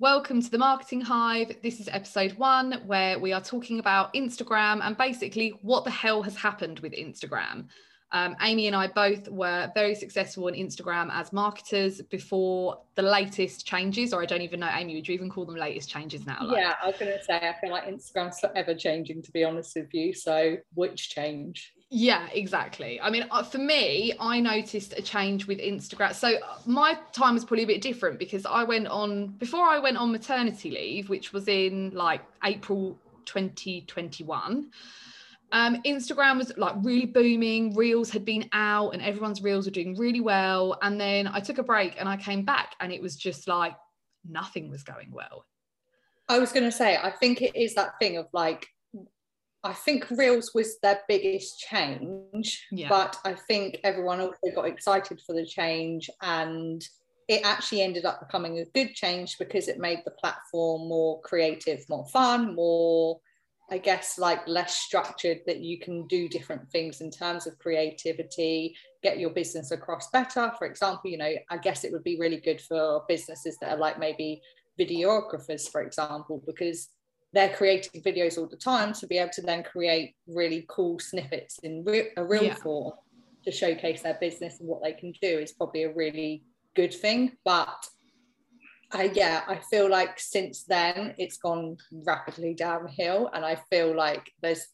Welcome to the Marketing Hive. This is episode one, where we are talking about Instagram and basically what the hell has happened with Instagram. Um, Amy and I both were very successful on Instagram as marketers before the latest changes, or I don't even know, Amy, would you even call them latest changes now? Like? Yeah, I was going to say, I feel like Instagram's forever changing, to be honest with you. So, which change? Yeah, exactly. I mean, uh, for me, I noticed a change with Instagram. So uh, my time was probably a bit different because I went on before I went on maternity leave, which was in like April 2021. Um, Instagram was like really booming. Reels had been out, and everyone's reels were doing really well. And then I took a break and I came back, and it was just like nothing was going well. I was going to say, I think it is that thing of like I think Reels was their biggest change, yeah. but I think everyone also got excited for the change and it actually ended up becoming a good change because it made the platform more creative, more fun, more, I guess, like less structured that you can do different things in terms of creativity, get your business across better. For example, you know, I guess it would be really good for businesses that are like maybe videographers, for example, because they're creating videos all the time to be able to then create really cool snippets in re- a real yeah. form to showcase their business and what they can do is probably a really good thing. But I, yeah i feel like since then it's gone rapidly downhill and i feel like there's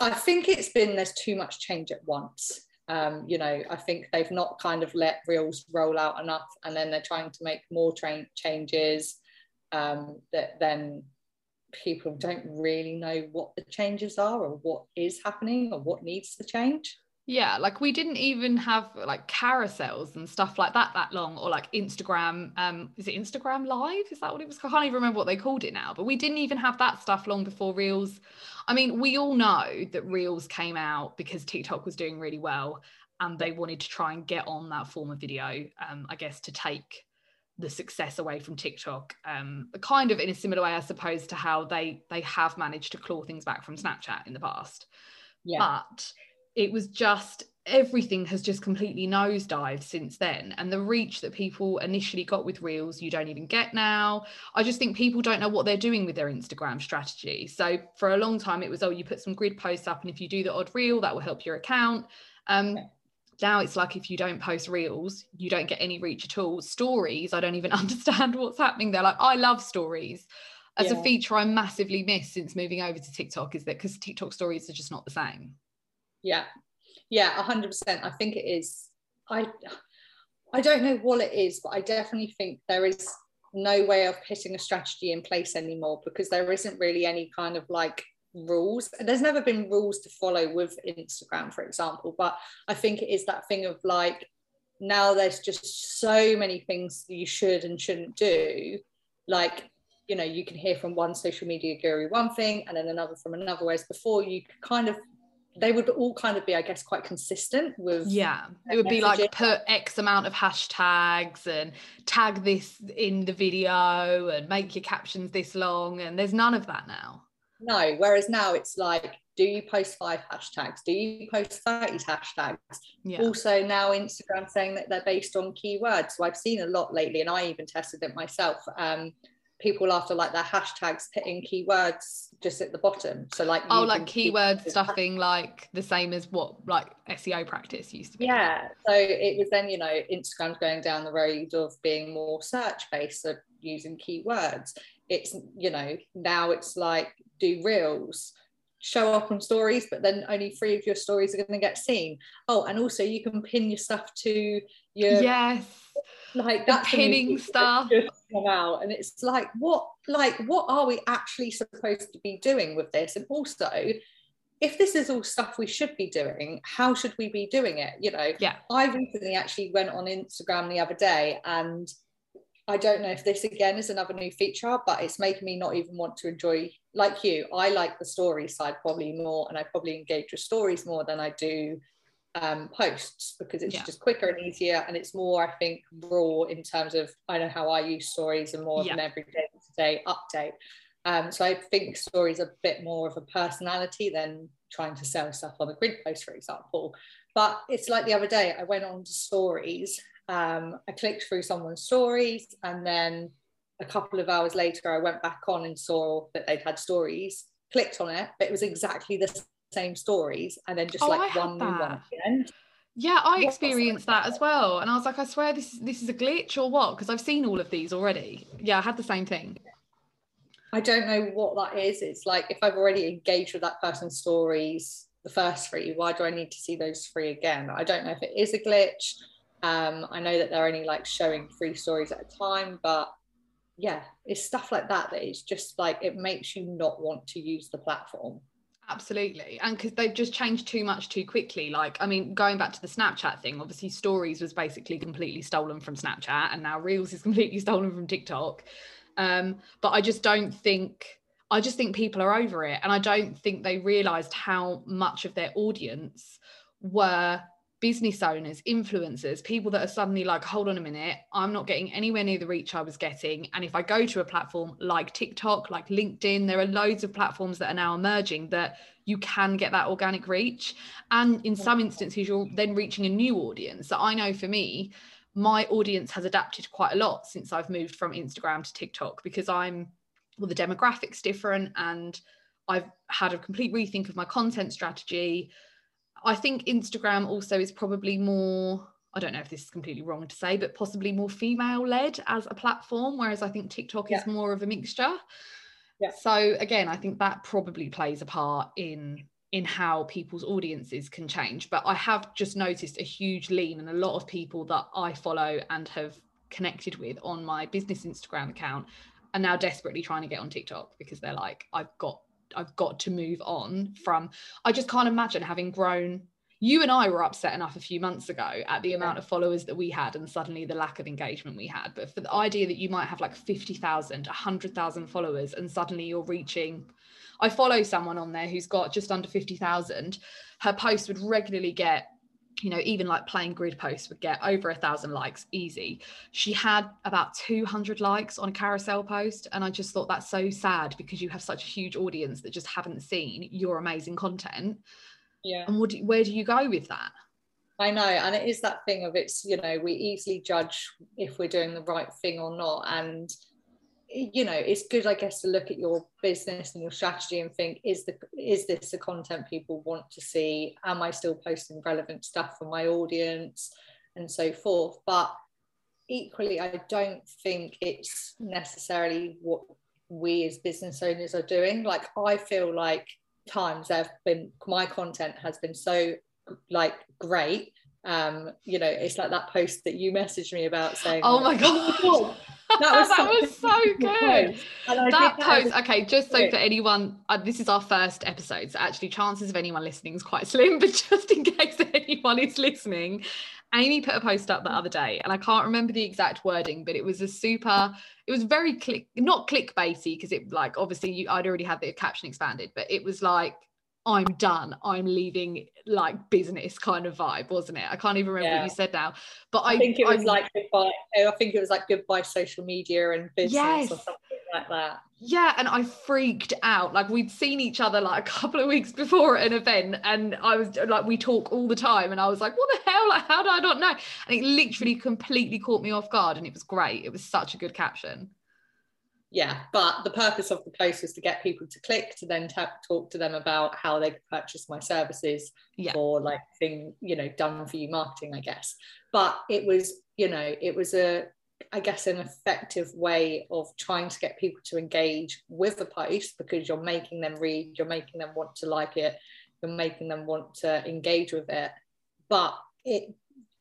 i think it's been there's too much change at once. Um, you know i think they've not kind of let reels roll out enough and then they're trying to make more train changes um, that then people don't really know what the changes are or what is happening or what needs to change. Yeah, like we didn't even have like carousels and stuff like that that long, or like Instagram. Um, is it Instagram Live? Is that what it was? I can't even remember what they called it now. But we didn't even have that stuff long before Reels. I mean, we all know that Reels came out because TikTok was doing really well, and they wanted to try and get on that form of video. Um, I guess to take the success away from TikTok, um, kind of in a similar way, I suppose, to how they they have managed to claw things back from Snapchat in the past. Yeah. But it was just everything has just completely nosedived since then. And the reach that people initially got with reels you don't even get now. I just think people don't know what they're doing with their instagram strategy. So for a long time it was oh you put some grid posts up and if you do the odd reel that will help your account. Um, now it's like if you don't post reels you don't get any reach at all. Stories i don't even understand what's happening there. Like i love stories. As yeah. a feature i massively miss since moving over to tiktok is that because tiktok stories are just not the same. Yeah. Yeah 100% i think it is i i don't know what it is but i definitely think there is no way of putting a strategy in place anymore because there isn't really any kind of like rules. There's never been rules to follow with Instagram, for example, but I think it is that thing of like now there's just so many things you should and shouldn't do. Like, you know, you can hear from one social media guru one thing and then another from another. Whereas before you kind of they would all kind of be, I guess, quite consistent with. Yeah, it would be like put X amount of hashtags and tag this in the video and make your captions this long. And there's none of that now. No, whereas now it's like, do you post five hashtags? Do you post 30 hashtags? Yeah. Also, now Instagram saying that they're based on keywords. So I've seen a lot lately, and I even tested it myself. Um, people after like their hashtags putting keywords just at the bottom. So like oh, like keyword stuffing, like the same as what like SEO practice used to be. Yeah. So it was then you know Instagram's going down the road of being more search based, so using keywords. It's you know now it's like do reels show up on stories but then only three of your stories are going to get seen. Oh and also you can pin your stuff to your yes. Like that pinning stuff. come out and it's like what like what are we actually supposed to be doing with this? And also if this is all stuff we should be doing how should we be doing it? You know yeah. I recently actually went on instagram the other day and I don't know if this again is another new feature, but it's making me not even want to enjoy, like you, I like the story side probably more, and I probably engage with stories more than I do um, posts because it's yeah. just quicker and easier. And it's more, I think, raw in terms of I know how I use stories and more yeah. of an everyday day update. Um, so I think stories are a bit more of a personality than trying to sell stuff on a grid post, for example. But it's like the other day, I went on to stories um, I clicked through someone's stories and then a couple of hours later, I went back on and saw that they'd had stories, clicked on it, but it was exactly the same stories, and then just oh, like one new one at the end. Yeah, I experienced that as well, and I was like, I swear this this is a glitch or what? Because I've seen all of these already. Yeah, I had the same thing. I don't know what that is. It's like if I've already engaged with that person's stories, the first three, why do I need to see those three again? I don't know if it is a glitch. Um, I know that they're only like showing three stories at a time, but yeah, it's stuff like that that is just like it makes you not want to use the platform. Absolutely. And because they've just changed too much too quickly. Like, I mean, going back to the Snapchat thing, obviously, stories was basically completely stolen from Snapchat, and now Reels is completely stolen from TikTok. Um, but I just don't think, I just think people are over it. And I don't think they realized how much of their audience were business owners, influencers, people that are suddenly like, hold on a minute, I'm not getting anywhere near the reach I was getting. And if I go to a platform like TikTok, like LinkedIn, there are loads of platforms that are now emerging that you can get that organic reach. And in some instances, you're then reaching a new audience. So I know for me, my audience has adapted quite a lot since I've moved from Instagram to TikTok because I'm, well, the demographics different and I've had a complete rethink of my content strategy I think Instagram also is probably more I don't know if this is completely wrong to say, but possibly more female led as a platform, whereas I think TikTok yeah. is more of a mixture. Yeah. So again, I think that probably plays a part in in how people's audiences can change. But I have just noticed a huge lean and a lot of people that I follow and have connected with on my business Instagram account are now desperately trying to get on TikTok because they're like, I've got I've got to move on from. I just can't imagine having grown. You and I were upset enough a few months ago at the yeah. amount of followers that we had and suddenly the lack of engagement we had. But for the idea that you might have like 50,000, 100,000 followers and suddenly you're reaching, I follow someone on there who's got just under 50,000. Her posts would regularly get you know, even like playing grid posts would get over a thousand likes easy. She had about 200 likes on a carousel post. And I just thought that's so sad because you have such a huge audience that just haven't seen your amazing content. Yeah. And what where do you go with that? I know. And it is that thing of it's, you know, we easily judge if we're doing the right thing or not. And you know it's good i guess to look at your business and your strategy and think is the is this the content people want to see? Am i still posting relevant stuff for my audience? And so forth. But equally i don't think it's necessarily what we as business owners are doing. Like i feel like times have been my content has been so like great. Um you know it's like that post that you messaged me about saying oh my god that was, that was so good. That post, okay, just so for anyone, uh, this is our first episode, so actually, chances of anyone listening is quite slim. But just in case anyone is listening, Amy put a post up the other day, and I can't remember the exact wording, but it was a super. It was very click, not clickbaity, because it like obviously you, I'd already had the caption expanded, but it was like I'm done. I'm leaving like business kind of vibe, wasn't it? I can't even remember yeah. what you said now. But I, I think it was I, like goodbye. Oh, I think it was like goodbye social media and business yes. or something like that. Yeah, and I freaked out. Like we'd seen each other like a couple of weeks before at an event, and I was like, we talk all the time, and I was like, what the hell? Like, how do I not know? And it literally completely caught me off guard, and it was great. It was such a good caption yeah but the purpose of the post was to get people to click to then t- talk to them about how they could purchase my services yeah. for like thing you know done for you marketing i guess. But it was you know it was a i guess an effective way of trying to get people to engage with the post because you're making them read you're making them want to like it you're making them want to engage with it. But it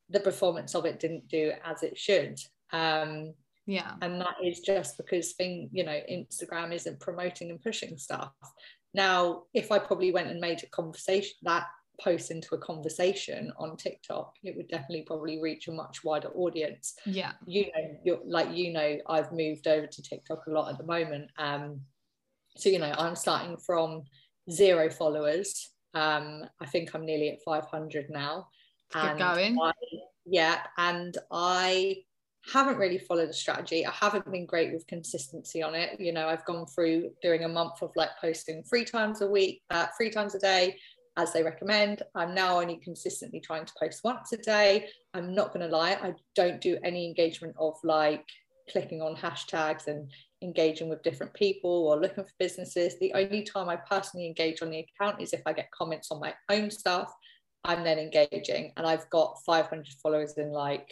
the performance of it didn't do as it should. Um yeah. And that is just because thing you know instagram isn't promoting and pushing stuff. Now if i probably went and made a conversation that post into a conversation on tiktok it would definitely probably reach a much wider audience. Yeah. You know you're like you know i've moved over to tiktok a lot at the moment. Um so you know i'm starting from zero followers. Um i think i'm nearly at 500 now. And going. I, yeah and i haven't really followed a strategy. I haven't been great with consistency on it. You know, I've gone through doing a month of like posting three times a week, uh, three times a day, as they recommend. I'm now only consistently trying to post once a day. I'm not going to lie, I don't do any engagement of like clicking on hashtags and engaging with different people or looking for businesses. The only time I personally engage on the account is if I get comments on my own stuff. I'm then engaging, and I've got 500 followers in like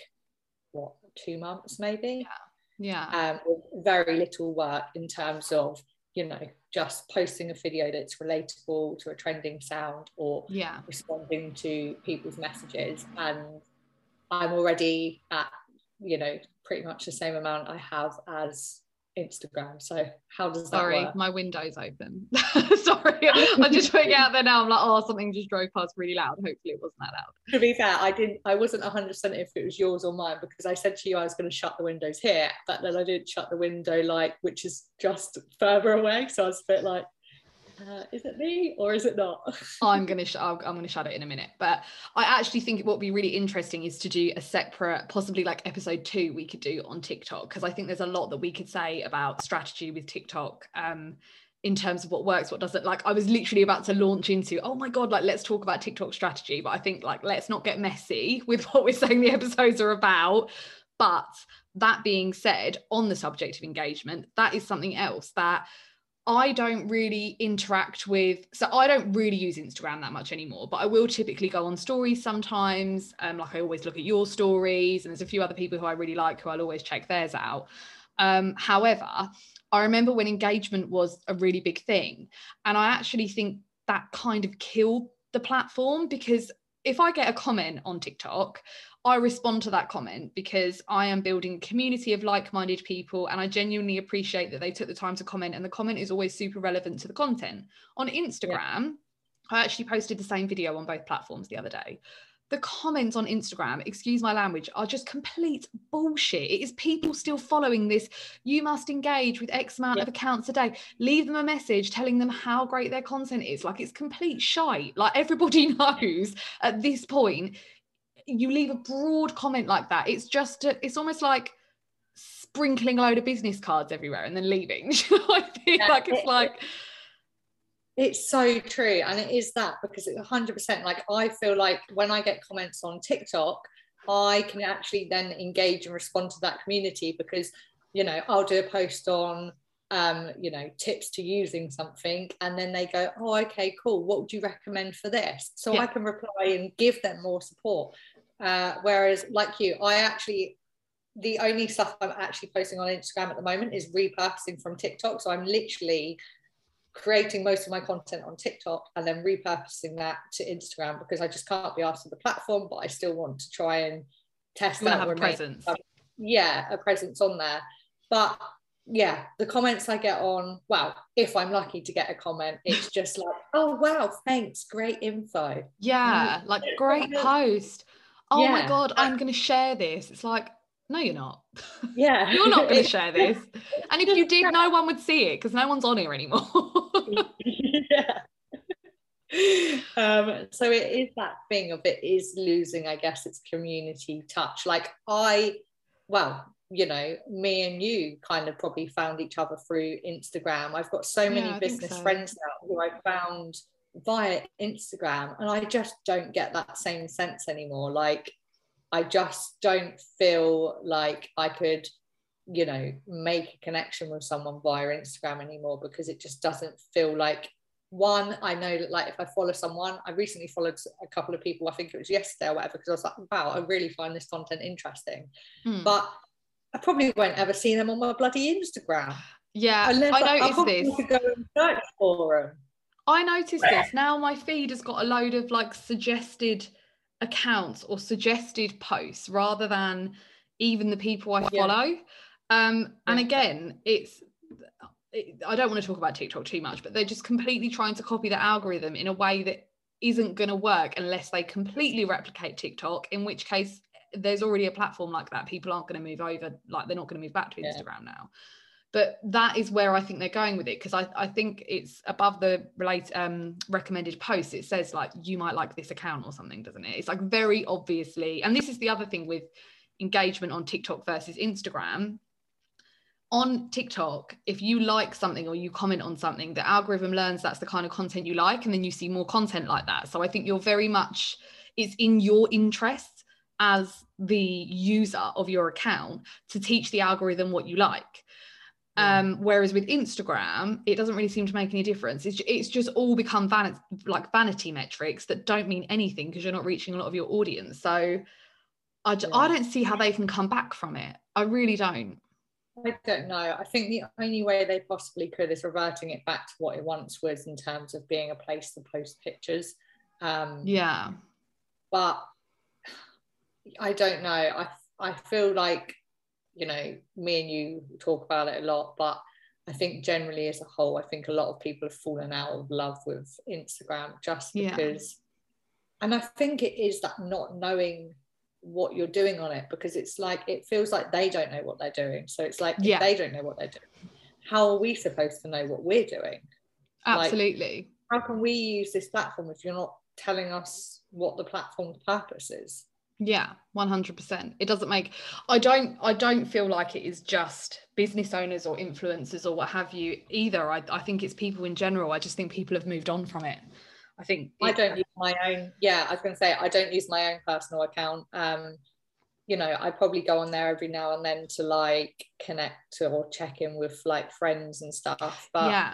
what two months maybe. Yeah. Yeah. Um, with very little work in terms of you know just posting a video that's relatable to a trending sound or yeah responding to people's messages and i'm already at you know pretty much the same amount i have as Instagram. So how does that Sorry, work? my window's open. Sorry, I'm just putting out there now. I'm like, oh, something just drove past really loud. Hopefully, it wasn't that loud. To be fair, I didn't. I wasn't 100 percent if it was yours or mine because I said to you I was going to shut the windows here, but then I didn't shut the window like which is just further away. So I was a bit like, uh, is it me or is it not? I'm gonna sh- I'm gonna shut it in a minute. But I actually think what would be really interesting is to do a separate, possibly like episode two, we could do on TikTok because I think there's a lot that we could say about strategy with TikTok. Um, in terms of what works, what doesn't. Like I was literally about to launch into, oh my god, like let's talk about TikTok strategy. But I think like let's not get messy with what we're saying the episodes are about. But that being said, on the subject of engagement, that is something else that I don't really interact with, so I don't really use Instagram that much anymore, but I will typically go on stories sometimes. Um, like I always look at your stories, and there's a few other people who I really like who I'll always check theirs out. Um, however, I remember when engagement was a really big thing, and I actually think that kind of killed the platform because if I get a comment on TikTok, I respond to that comment because I am building a community of like minded people and I genuinely appreciate that they took the time to comment. And the comment is always super relevant to the content. On Instagram, yeah. I actually posted the same video on both platforms the other day. The comments on Instagram, excuse my language, are just complete bullshit. It is people still following this. You must engage with X amount yeah. of accounts a day. Leave them a message telling them how great their content is. Like it's complete shite. Like everybody knows at this point you leave a broad comment like that it's just a, it's almost like sprinkling a load of business cards everywhere and then leaving i feel yeah, like it's it, like it's so true and it is that because it's 100% like i feel like when i get comments on tiktok i can actually then engage and respond to that community because you know i'll do a post on um, you know, tips to using something, and then they go, "Oh, okay, cool. What would you recommend for this?" So yeah. I can reply and give them more support. Uh, whereas, like you, I actually, the only stuff I'm actually posting on Instagram at the moment is repurposing from TikTok. So I'm literally creating most of my content on TikTok and then repurposing that to Instagram because I just can't be asked for the platform, but I still want to try and test that. Have a presence. Yeah, a presence on there. But yeah, the comments I get on, well, if I'm lucky to get a comment, it's just like, oh wow, thanks, great info. Yeah, like great post oh yeah. my god i'm going to share this. It's like no you're not. Yeah. You're not going to share this. And if you did no one would see it because no one's on here anymore. Yeah. Um so it is that thing of it is losing i guess its community touch. Like i well you know me and you kind of probably found each other through instagram. I've got so many yeah, business so. friends now who i found via Instagram, and I just don't get that same sense anymore. Like, I just don't feel like I could, you know, make a connection with someone via Instagram anymore because it just doesn't feel like one. I know that, like, if I follow someone, I recently followed a couple of people, I think it was yesterday or whatever, because I was like, wow, I really find this content interesting. Hmm. But I probably won't ever see them on my bloody Instagram. Yeah, Unless I noticed I this. go and search for them. I noticed this. Now my feed has got a load of like suggested accounts or suggested posts rather than even the people I follow. Yeah. Um, and again, it's it, I don't want to talk about TikTok too much, but they're just completely trying to copy the algorithm in a way that isn't going to work unless they completely replicate TikTok, in which case there's already a platform like that. People aren't going to move over, like they're not going to move back to yeah. Instagram now but that is where I think they're going with it because I, I think it's above the relate um, recommended posts. It says like you might like this account or something, doesn't it? It's like very obviously, and this is the other thing with engagement on TikTok versus Instagram. On TikTok, if you like something or you comment on something, the algorithm learns that's the kind of content you like, and then you see more content like that. So I think you're very much it's in your interest as the user of your account to teach the algorithm what you like. Um, whereas with Instagram, it doesn't really seem to make any difference. It's, it's just all become van- like vanity metrics that don't mean anything because you're not reaching a lot of your audience. So I, yeah. I don't see how they can come back from it. I really don't. I don't know. I think the only way they possibly could is reverting it back to what it once was in terms of being a place to post pictures. Um, yeah. But I don't know. I I feel like you know me and you talk about it a lot, but I think generally as a whole, I think a lot of people have fallen out of love with Instagram just because. Yeah. And I think it is that not knowing what you're doing on it because it's like it feels like they don't know what they're doing so it's like yeah. they don't know what they're doing how are we supposed to know what we're doing absolutely like, how can we use this platform if you're not telling us what the platform's purpose is yeah 100% it doesn't make i don't i don't feel like it is just business owners or influencers or what have you either i, I think it's people in general i just think people have moved on from it I think I don't use my own. Yeah, I was going to say I don't use my own personal account. Um, you know, I probably go on there every now and then to like connect or check in with like friends and stuff. But yeah.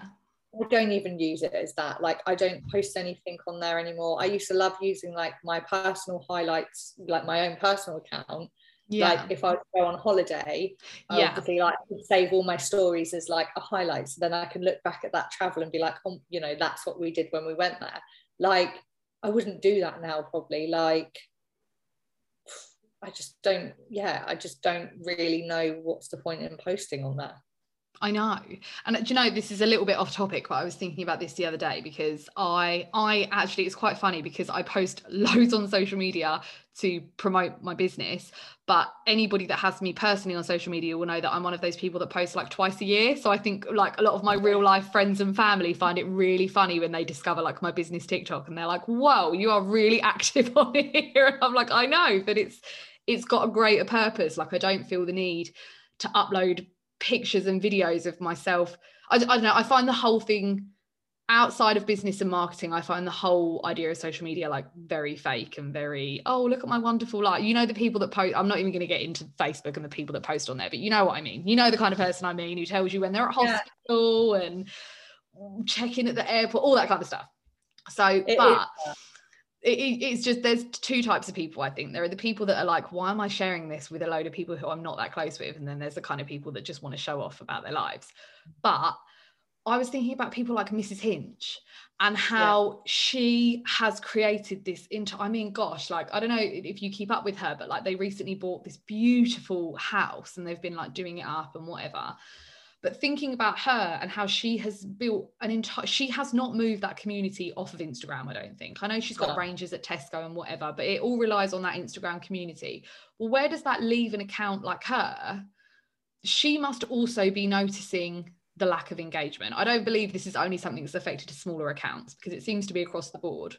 I don't even use it as that. Like I don't post anything on there anymore. I used to love using like my personal highlights, like my own personal account. Yeah. Like if I go on holiday, yeah. obviously like save all my stories as like a highlight. So then I can look back at that travel and be like, oh, you know, that's what we did when we went there. Like I wouldn't do that now probably. Like I just don't, yeah, I just don't really know what's the point in posting on that. I know. And do you know this is a little bit off topic, but I was thinking about this the other day because I I actually it's quite funny because I post loads on social media to promote my business, but anybody that has me personally on social media will know that I'm one of those people that post like twice a year. So I think like a lot of my real life friends and family find it really funny when they discover like my business TikTok and they're like, "Whoa, you are really active on here." And I'm like, "I know, but it's it's got a greater purpose. Like I don't feel the need to upload pictures and videos of myself. I, I don't know. I find the whole thing outside of business and marketing, I find the whole idea of social media like very fake and very, oh, look at my wonderful life. You know, the people that post, I'm not even going to get into Facebook and the people that post on there, but you know what I mean. You know, the kind of person I mean who tells you when they're at hospital yeah. and check in at the airport, all that kind of stuff. So, it but. Is, it, it's just there's two types of people i think. There are the people that are like why am i sharing this with a load of people who i'm not that close with? And then there's the kind of people that just want to show off about their lives. But i was thinking about people like mrs hinch and how yeah. she has created this into i mean gosh like i don't know if you keep up with her but like they recently bought this beautiful house and they've been like doing it up and whatever but thinking about her and how she has built an entire she has not moved that community off of instagram i don't think. I know she's got ranges at tesco and whatever but it all relies on that instagram community. Well where does that leave an account like her? She must also be noticing the lack of engagement. I don't believe this is only something that's affected to smaller accounts because it seems to be across the board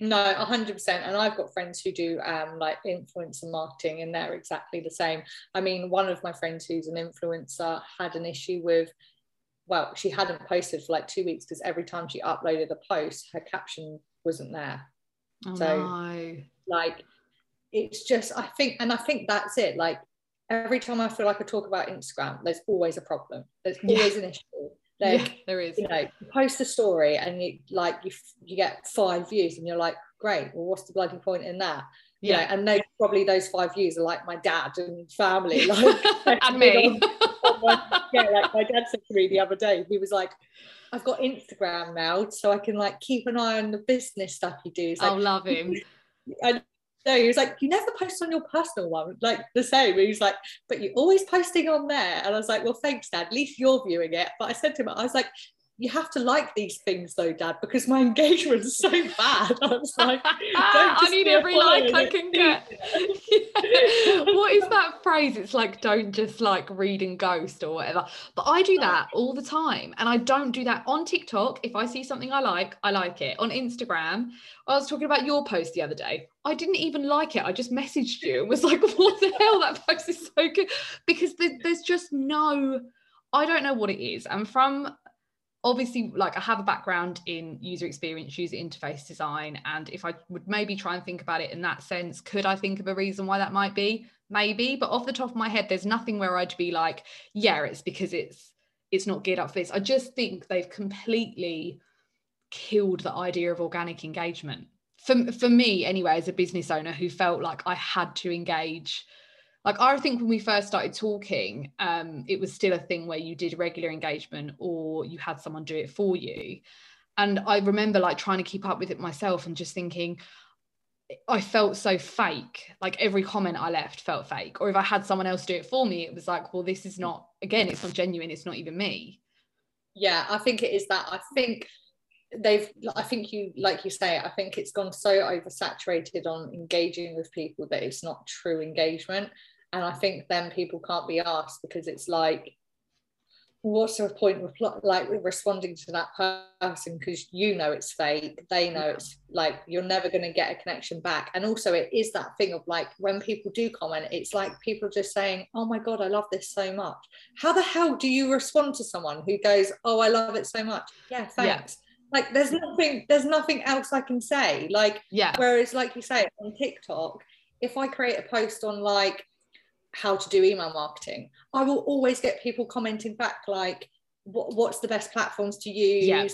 no, 100%. And I've got friends who do um, like influencer marketing, and they're exactly the same. I mean, one of my friends who's an influencer had an issue with, well, she hadn't posted for like two weeks because every time she uploaded a post, her caption wasn't there. Oh, so, no. like, it's just, I think, and I think that's it. Like, every time I feel like I talk about Instagram, there's always a problem, there's always yeah. an issue like, yeah, there is. You know, you post a story and you like you you get five views and you're like, great. Well, what's the bloody point in that? Yeah, you know, and they probably those five views are like my dad and family, like and me. yeah, like my dad said to me the other day, he was like, I've got Instagram now, so I can like keep an eye on the business stuff you do. Like, I love him. I no, he was like, you never post on your personal one, like the same. He was like, but you're always posting on there. And I was like, well, thanks, Dad. At least you're viewing it. But I said to him, I was like, you have to like these things though, Dad, because my engagement is so bad. I was like, I need every like I can get. what is that phrase? It's like, don't just like read and ghost or whatever. But I do that all the time. And I don't do that on TikTok. If I see something I like, I like it. On Instagram, I was talking about your post the other day. I didn't even like it. I just messaged you and was like, what the hell? That post is so good. Because there's just no, I don't know what it is. And from obviously like I have a background in user experience, user interface design. And if I would maybe try and think about it in that sense, could I think of a reason why that might be? Maybe, but off the top of my head, there's nothing where I'd be like, yeah, it's because it's it's not geared up for this. I just think they've completely killed the idea of organic engagement. For, for me, anyway, as a business owner who felt like I had to engage like I think when we first started talking, um, it was still a thing where you did regular engagement or you had someone do it for you. And I remember like trying to keep up with it myself and just thinking, I felt so fake. Like every comment I left felt fake. Or if I had someone else do it for me, it was like, well, this is not, again, it's not genuine. It's not even me. Yeah, I think it is that. I think they've i think you like you say i think it's gone so oversaturated on engaging with people that it's not true engagement. And i think then people can't be asked because it's like what's the point of like responding to that person because you know it's fake they know mm-hmm. it's like you're never going to get a connection back. And also it is that thing of like when people do comment it's like people just saying oh my god i love this so much. How the hell do you respond to someone who goes oh i love it so much? Yeah thanks. yeah like there's nothing there's nothing else i can say. Like yeah. whereas like you say on tiktok if i create a post on like how to do email marketing i will always get people commenting back like what, what's the best platforms to use? Yeah.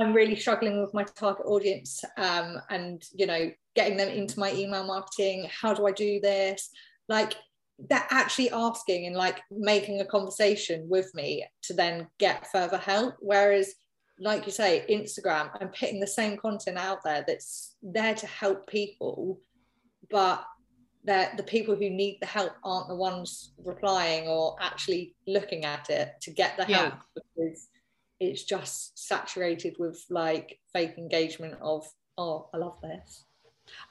i'm really struggling with my target audience um, and you know getting them into my email marketing. How do i do this? Like they're actually asking and like making a conversation with me to then get further help. Whereas like you say, Instagram, I'm putting the same content out there that's there to help people, but that the people who need the help aren't the ones replying or actually looking at it to get the help yeah. because it's just saturated with like fake engagement of oh i love this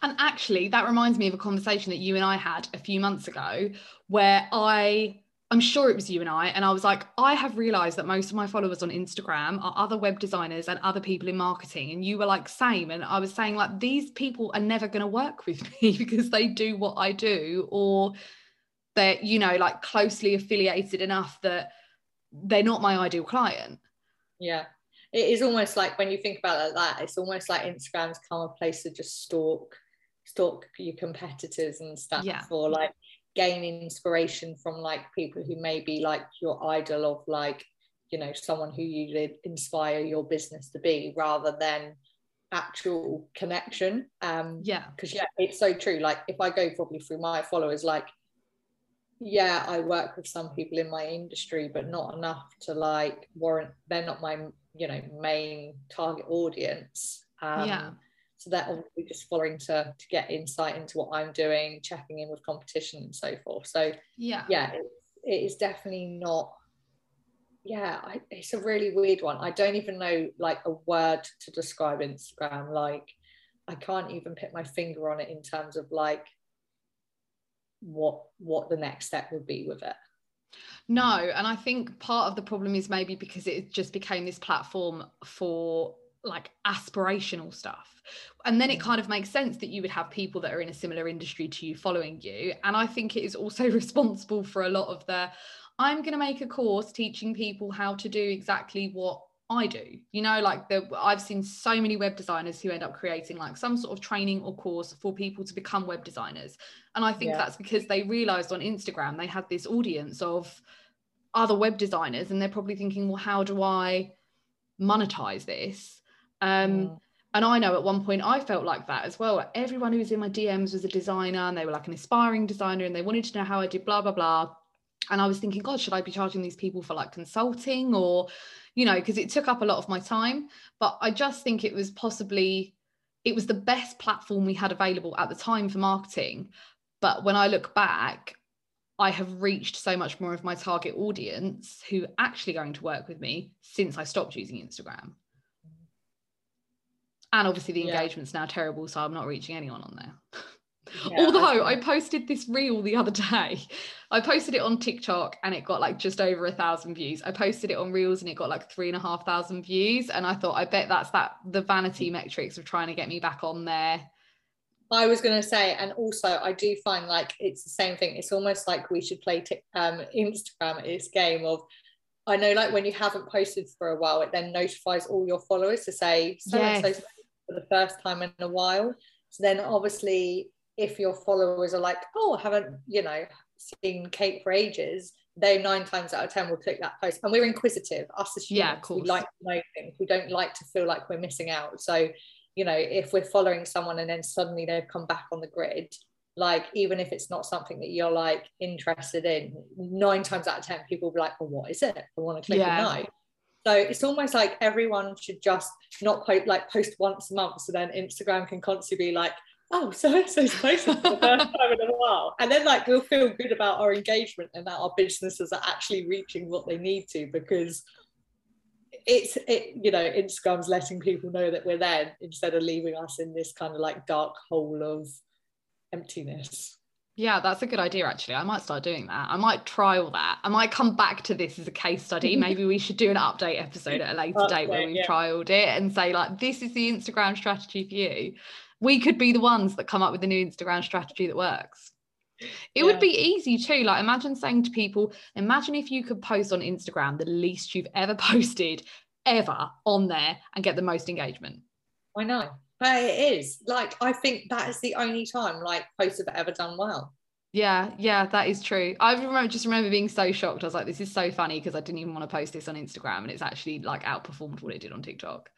and actually that reminds me of a conversation that you and i had a few months ago where i I'm sure it was you and I. And I was like, I have realized that most of my followers on Instagram are other web designers and other people in marketing. And you were like, same. And I was saying, like, these people are never going to work with me because they do what I do, or they're, you know, like closely affiliated enough that they're not my ideal client. Yeah. It is almost like when you think about it like that, it's almost like Instagram's come a place to just stalk stalk your competitors and stuff yeah. or like gaining inspiration from like people who may be like your idol of like you know someone who you inspire your business to be rather than actual connection um yeah. because yeah it's so true. Like if i go probably through my followers like yeah i work with some people in my industry but not enough to like warrant they're not my you know main target audience. Um yeah so they're obviously just following to to get insight into what I'm doing, checking in with competition and so forth. So yeah, yeah, it, it is definitely not. Yeah, I, it's a really weird one. I don't even know like a word to describe Instagram. Like, I can't even put my finger on it in terms of like what what the next step would be with it. No, and I think part of the problem is maybe because it just became this platform for like aspirational stuff. And then it mm. kind of makes sense that you would have people that are in a similar industry to you following you. And I think it is also responsible for a lot of the I'm going to make a course teaching people how to do exactly what I do. You know, like the I've seen so many web designers who end up creating like some sort of training or course for people to become web designers. And I think yeah. that's because they realized on Instagram they had this audience of other web designers and they're probably thinking, well, how do I monetize this? Um. And I know at one point I felt like that as well. Everyone who was in my DMs was a designer and they were like an aspiring designer and they wanted to know how I did blah, blah, blah. And I was thinking, God, should I be charging these people for like consulting or, you know, because it took up a lot of my time. But I just think it was possibly, it was the best platform we had available at the time for marketing. But when I look back, I have reached so much more of my target audience who actually going to work with me since I stopped using Instagram and obviously the yeah. engagement's now terrible so i'm not reaching anyone on there yeah, although I, I, posted this reel the other day i posted it on tiktok and it got like just over a thousand views i posted it on reels and it got like three and a half thousand views and i thought i bet that's that the vanity metrics of trying to get me back on there I was going to say, and also I do find like it's the same thing. It's almost like we should play t- um, Instagram its game of I know like when you haven't posted for a while, it then notifies all your followers to say so yes. and so for the first time in a while. So then obviously if your followers are like, oh, I haven't, you know, seen Kate for ages, they nine times out of ten will click that post. And we're inquisitive, us as humans, yeah, we like to know things. We don't like to feel like we're missing out. So, you know, if we're following someone and then suddenly they've come back on the grid, like even if it's not something that you're like interested in, nine times out of ten people will be like, well, what is it? I want to click yeah. So it's almost like everyone should just not post like post once a month, so then Instagram can constantly be like, oh, so and so's posted for the first time in a while, and then like we'll feel good about our engagement and that our businesses are actually reaching what they need to because it's it you know Instagram's letting people know that we're there instead of leaving us in this kind of like dark hole of emptiness. Yeah, that's a good idea actually. I might start doing that. I might trial that. I might come back to this as a case study. Maybe we should do an update episode at a later date where we've yeah. trialed it and say like this is the Instagram strategy for you. We could be the ones that come up with the new Instagram strategy that works. It yeah. would be easy too. Like imagine saying to people, imagine if you could post on Instagram the least you've ever posted ever on there and get the most engagement. I know but it is like I think that is the only time like posts have ever done well. Yeah, yeah, that is true. I remember just remember being so shocked. I was like, this is so funny because I didn't even want to post this on Instagram, and it's actually like outperformed what it did on TikTok.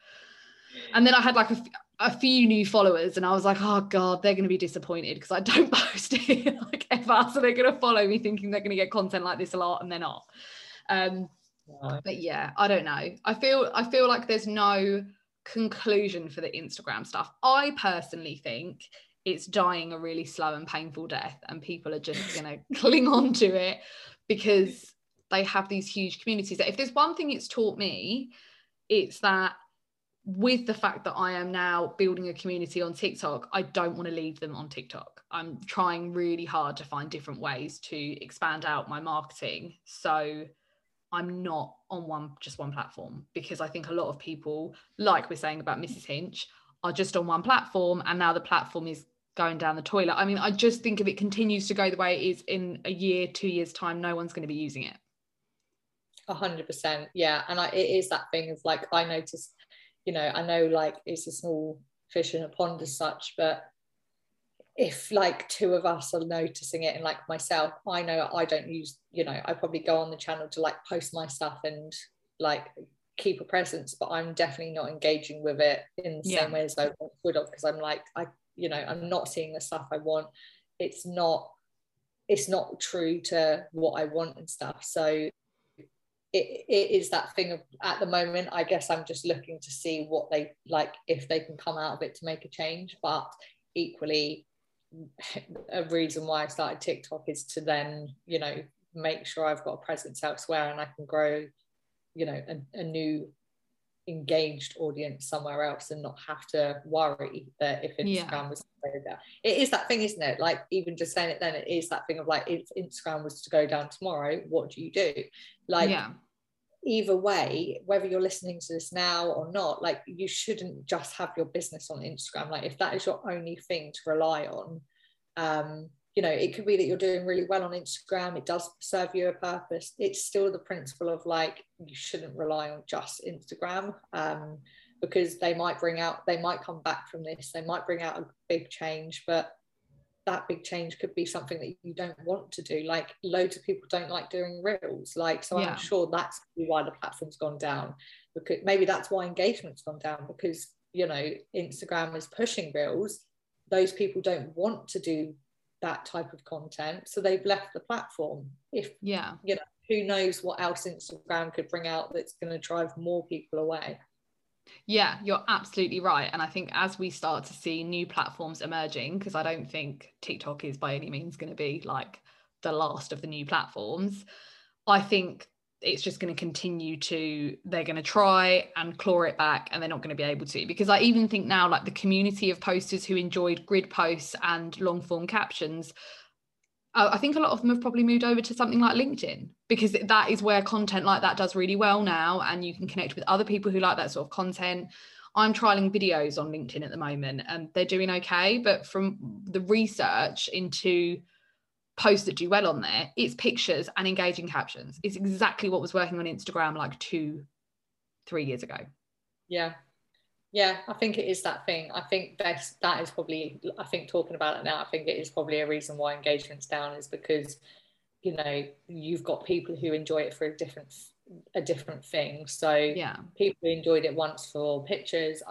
And then I had like a, a few new followers, and I was like, oh god, they're going to be disappointed because I don't post it like ever, so they're going to follow me thinking they're going to get content like this a lot, and they're not. Um, but yeah, I don't know. I feel I feel like there's no conclusion for the Instagram stuff. I personally think it's dying a really slow and painful death, and people are just going to cling on to it because they have these huge communities. If there's one thing it's taught me, it's that with the fact that I am now building a community on TikTok, I don't want to leave them on TikTok. I'm trying really hard to find different ways to expand out my marketing. So I'm not on one just one platform because I think a lot of people, like we're saying about Mrs. Hinch, are just on one platform and now the platform is going down the toilet. I mean, I just think if it continues to go the way it is in a year, two years' time, no one's going to be using it. A hundred percent, yeah. And I, it is that thing of like I noticed, you know, I know like it's a small fish in a pond as such, but if like two of us are noticing it and like myself i know i don't use you know i probably go on the channel to like post my stuff and like keep a presence but i'm definitely not engaging with it in the yeah. same way as i would have because i'm like i you know i'm not seeing the stuff i want it's not it's not true to what i want and stuff so it, it is that thing of at the moment i guess i'm just looking to see what they like if they can come out of it to make a change but equally a reason why I started TikTok is to then, you know, make sure I've got a presence elsewhere and I can grow, you know, a, a new engaged audience somewhere else and not have to worry that if Instagram yeah. was to go down. It is that thing, isn't it? Like even just saying it then, it is that thing of like if Instagram was to go down tomorrow, what do you do? Like yeah either way, whether you're listening to this now or not, like you shouldn't just have your business on Instagram. Like if that is your only thing to rely on, um, you know, it could be that you're doing really well on Instagram. It does serve you a purpose. It's still the principle of like you shouldn't rely on just Instagram. Um, because they might bring out, they might come back from this, they might bring out a big change, but that big change could be something that you don't want to do. Like loads of people don't like doing reels. Like, so yeah. I'm sure that's why the platform's gone down. Because maybe that's why engagement's gone down because you know Instagram is pushing reels. Those people don't want to do that type of content, so they've left the platform. If yeah, you know, who knows what else Instagram could bring out that's going to drive more people away. Yeah, you're absolutely right. And I think as we start to see new platforms emerging, because I don't think TikTok is by any means going to be like the last of the new platforms, I think it's just going to continue to they're going to try and claw it back and they're not going to be able to because i even think now like the community of posters who enjoyed grid posts and long form captions I think a lot of them have probably moved over to something like LinkedIn because that is where content like that does really well now, and you can connect with other people who like that sort of content. I'm trialing videos on LinkedIn at the moment, and they're doing okay. But from the research into posts that do well on there, it's pictures and engaging captions. It's exactly what was working on Instagram like two, three years ago. Yeah. Yeah, I think it is that thing. I think that's that is probably I think talking about it now, I think it is probably a reason why engagement's down is because you know you've got people who enjoy it for a different a different thing. So yeah, people who enjoyed it once for pictures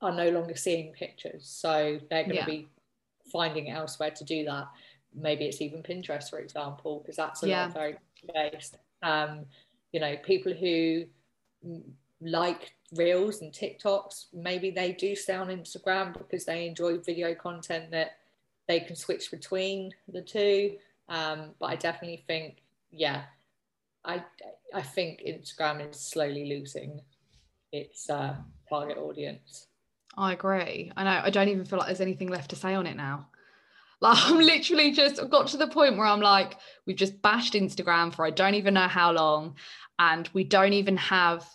are no longer seeing pictures. So they're going yeah. to be finding elsewhere to do that. Maybe it's even Pinterest, for example, because that's a yeah. lot very based. Um, you know, people who like reels and TikToks, maybe they do stay on Instagram because they enjoy video content that they can switch between the two. Um, but I definitely think, yeah, I I think Instagram is slowly losing its uh, target audience. I agree. I know. I don't even feel like there's anything left to say on it now. Like I'm literally just got to the point where I'm like, we've just bashed Instagram for I don't even know how long, and we don't even have.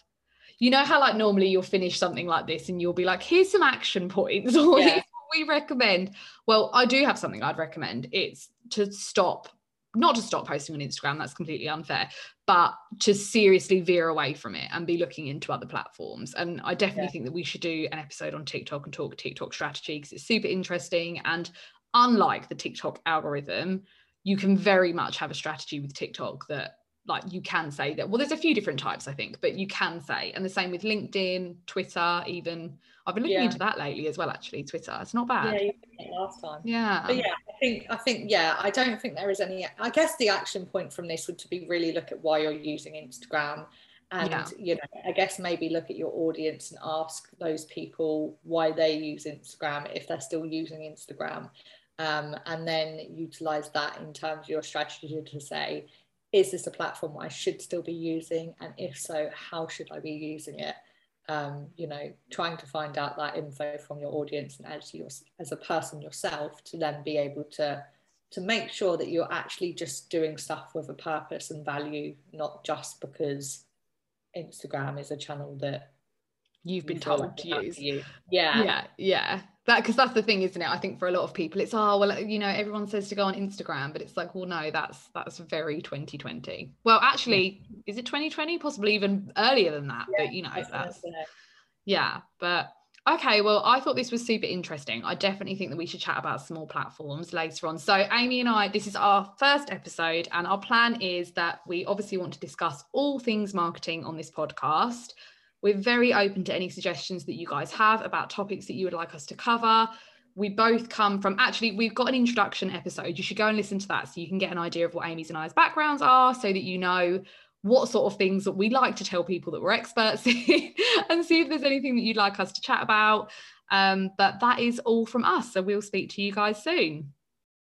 You know how like normally you'll finish something like this and you'll be like, here's some action points or yeah. here's what we recommend. Well, I do have something I'd recommend. It's to stop not to stop posting on Instagram, that's completely unfair, but to seriously veer away from it and be looking into other platforms. And I definitely yeah. think that we should do an episode on TikTok and talk TikTok strategy because it's super interesting. And unlike the TikTok algorithm, you can very much have a strategy with TikTok that like you can say that well there's a few different types i think but you can say and the same with linkedin twitter even i've been looking yeah. into that lately as well actually twitter it's not bad yeah last time yeah but yeah i think i think yeah i don't think there is any i guess the action point from this would to be really look at why you're using instagram and yeah. you know i guess maybe look at your audience and ask those people why they use instagram if they're still using instagram um, and then utilize that in terms of your strategy to say is this a platform I should still be using? And if so, how should I be using it? Um, you know, trying to find out that info from your audience and as your, as a person yourself to then be able to to make sure that you're actually just doing stuff with a purpose and value, not just because Instagram is a channel that you've been told to use. You. Yeah. Yeah. Yeah that because that's the thing isn't it? I think for a lot of people it's oh well you know everyone says to go on instagram but it's like well no that's that's very 2020 well actually is it 2020 possibly even earlier than that yeah, but you know that's yeah but okay well i thought this was super interesting. I definitely think that we should chat about small platforms later on. So amy and i this is our first episode and our plan is that we obviously want to discuss all things marketing on this podcast we're very open to any suggestions that you guys have about topics that you would like us to cover. We both come from actually, we've got an introduction episode. You should go and listen to that so you can get an idea of what Amy's and I's backgrounds are so that you know what sort of things that we like to tell people that we're experts in and see if there's anything that you'd like us to chat about. Um, but that is all from us. So we'll speak to you guys soon.